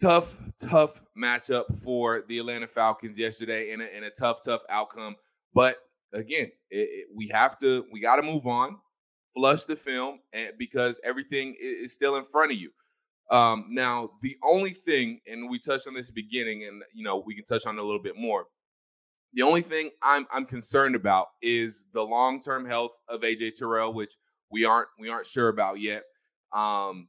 tough, tough matchup for the Atlanta Falcons yesterday and a, and a tough, tough outcome. But again, it, it, we have to, we got to move on, flush the film, and because everything is, still in front of you. Um, now, the only thing, and we touched on this beginning, and you know we can touch on it a little bit more. The only thing I'm I'm concerned about is the long term health of AJ Terrell, which we aren't we aren't sure about yet. Um,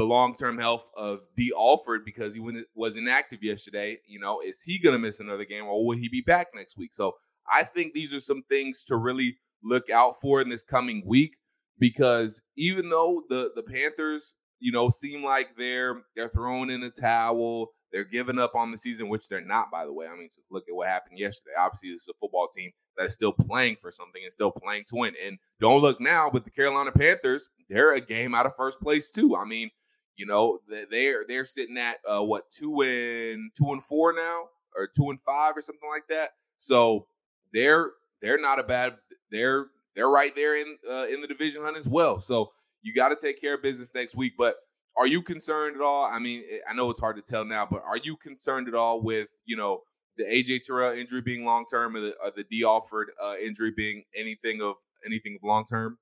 the long term health of Dee Alford because he was inactive yesterday. You know, is he going to miss another game or will he be back next week? So I think these are some things to really look out for in this coming week because even though the the Panthers, you know, seem like they're they're thrown in the towel, they're giving up on the season, which they're not, by the way. I mean, just look at what happened yesterday. Obviously, this is a football team that is still playing for something and still playing to win. And don't look now, but the Carolina Panthers, they're a game out of first place too. I mean, you know, they're they're sitting at uh, what two and two and four now, or two and five, or something like that. So they're they're not a bad. They're they're right there in uh, in the division hunt as well. So you got to take care of business next week. But are you concerned at all? I mean, eh, I know it's hard to tell now, but are you concerned at all with you know the AJ Terrell injury being long term, or the, or the Dee Alford uh, injury being anything of anything of long term?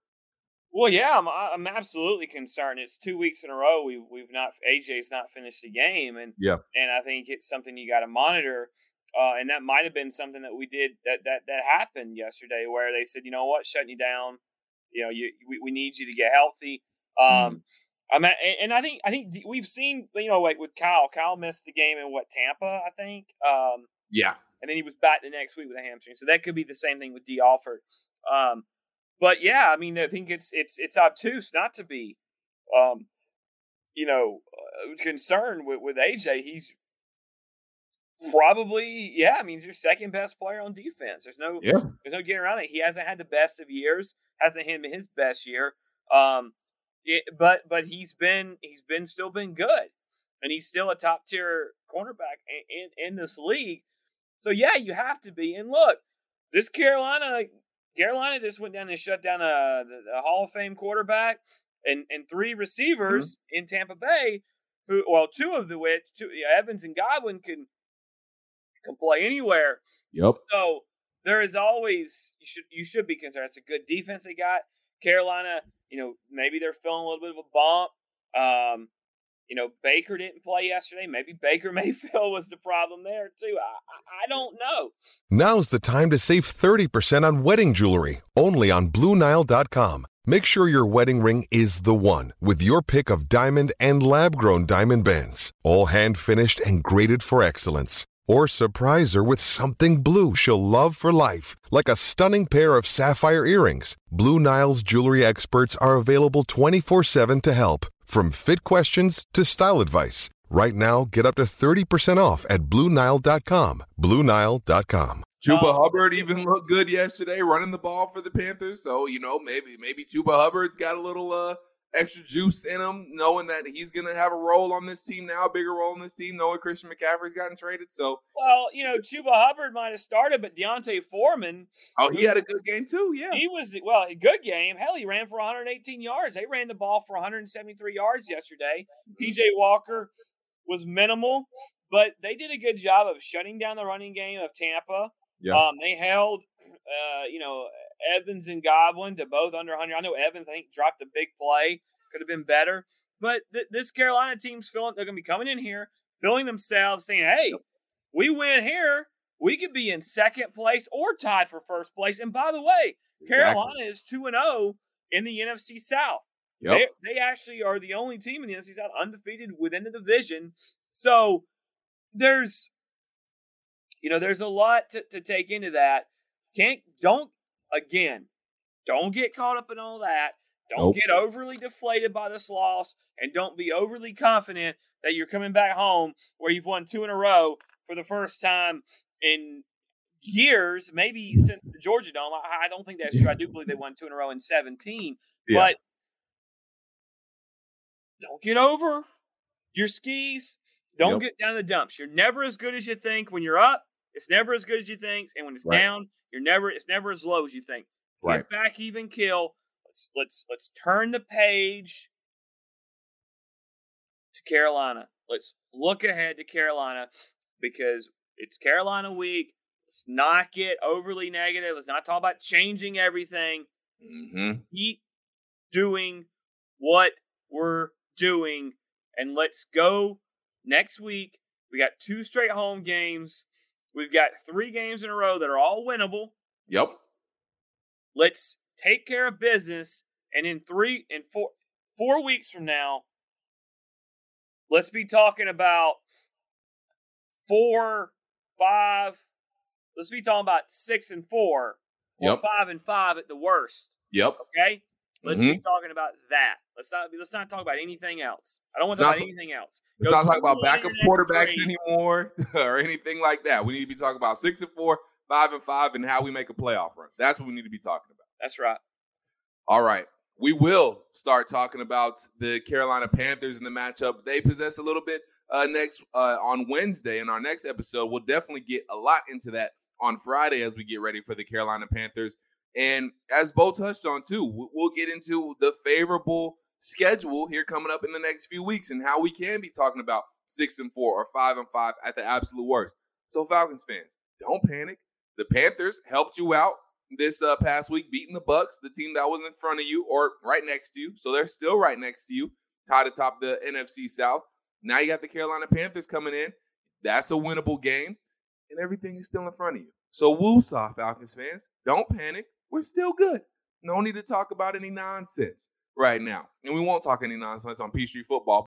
Well, yeah, I'm I'm absolutely concerned. It's two weeks in a row we we've not AJ's not finished the game, and yeah, and I think it's something you got to monitor. Uh, and that might have been something that we did that that that happened yesterday, where they said, you know what, shutting you down. You know, you we, we need you to get healthy. Um, mm. I mean, and I think I think we've seen you know like with Kyle. Kyle missed the game in what Tampa, I think. Um, yeah, and then he was back the next week with a hamstring. So that could be the same thing with Dee Alford. Um, but yeah, I mean, I think it's it's it's obtuse not to be, um, you know, uh, concerned with with AJ. He's probably yeah. I mean, he's your second best player on defense. There's no yeah. there's no getting around it. He hasn't had the best of years. Hasn't had his best year. Um, it, but but he's been he's been still been good, and he's still a top tier cornerback in, in in this league. So yeah, you have to be. And look, this Carolina Carolina just went down and shut down a, a Hall of Fame quarterback and, and three receivers mm-hmm. in Tampa Bay, who well, two of the which two, Evans and Godwin can can play anywhere. Yep. So there is always you should you should be concerned. It's a good defense they got. Carolina, you know, maybe they're feeling a little bit of a bump. Um, you know, Baker didn't play yesterday. Maybe Baker Mayfield was the problem there too. I, I don't know. Now's the time to save 30% on wedding jewelry, only on BlueNile.com. Make sure your wedding ring is the one with your pick of diamond and lab grown diamond bands, all hand finished and graded for excellence. Or surprise her with something blue she'll love for life, like a stunning pair of sapphire earrings. Blue Nile's jewelry experts are available 24 7 to help. From fit questions to style advice, right now get up to 30% off at BlueNile.com. BlueNile.com. Chuba oh. Hubbard even looked good yesterday running the ball for the Panthers. So, you know, maybe maybe Chuba Hubbard's got a little uh extra juice in him, knowing that he's going to have a role on this team now, a bigger role in this team, knowing Christian McCaffrey's gotten traded. So, well, you know, Chuba Hubbard might have started, but D'Onta Foreman. Oh, he had a good game too. Yeah, he was well, a good game. Hell, he ran for 118 yards. They ran the ball for 173 yards yesterday. PJ Walker was minimal, but they did a good job of shutting down the running game of Tampa. Yeah. Um, they held, uh, you know, Evans and Godwin to both under 100. I know Evans, I think, dropped a big play. Could have been better. But th- this Carolina team's feeling they're going to be coming in here, feeling themselves, saying, hey, we win here. We could be in second place or tied for first place. And by the way, exactly. Carolina is 2 and 0 in the NFC South. Yep. They, they actually are the only team in the NFC South undefeated within the division. So there's, you know, there's a lot to, to take into that. Can't, don't, again, don't get caught up in all that. Don't nope. get overly deflated by this loss and don't be overly confident that you're coming back home where you've won two in a row for the first time in years, maybe mm. since the Georgia Dome. I, I don't think that's true. I do believe they won two in a row in 17. Yeah. But don't get over your skis. Don't yep. get down the dumps. You're never as good as you think when you're up. It's never as good as you think, and when it's right. down, you're never. It's never as low as you think. Right. Get back even kill. Let's let's let's turn the page to Carolina. Let's look ahead to Carolina because it's Carolina week. Let's not get overly negative. Let's not talk about changing everything. Mm-hmm. Keep doing what we're doing, and let's go next week. We got two straight home games. We've got three games in a row that are all winnable. Yep. Let's take care of business, and in three and four four weeks from now, let's be talking about four, five. Let's be talking about six and four, or yep. five and five at the worst. Yep. Okay. Let's mm-hmm. be talking about that. Let's not let's not talk about anything else. I don't want to talk about anything else. Let's not talk about backup quarterbacks anymore or anything like that. We need to be talking about six and four, five and five, and how we make a playoff run. That's what we need to be talking about. That's right. All right. We will start talking about the Carolina Panthers and the matchup they possess a little bit uh, next uh, on Wednesday in our next episode. We'll definitely get a lot into that on Friday as we get ready for the Carolina Panthers and as Beau touched on too, we'll get into the favorable schedule here coming up in the next few weeks and how we can be talking about six and four or five and five at the absolute worst. So Falcons fans, don't panic. The Panthers helped you out this uh, past week, beating the Bucs, the team that was in front of you or right next to you. So they're still right next to you, tied atop the NFC South. Now you got the Carolina Panthers coming in. That's a winnable game, and everything is still in front of you. So woosah, Falcons fans, don't panic we're still good. No need to talk about any nonsense right now. And we won't talk any nonsense on Peachtree football.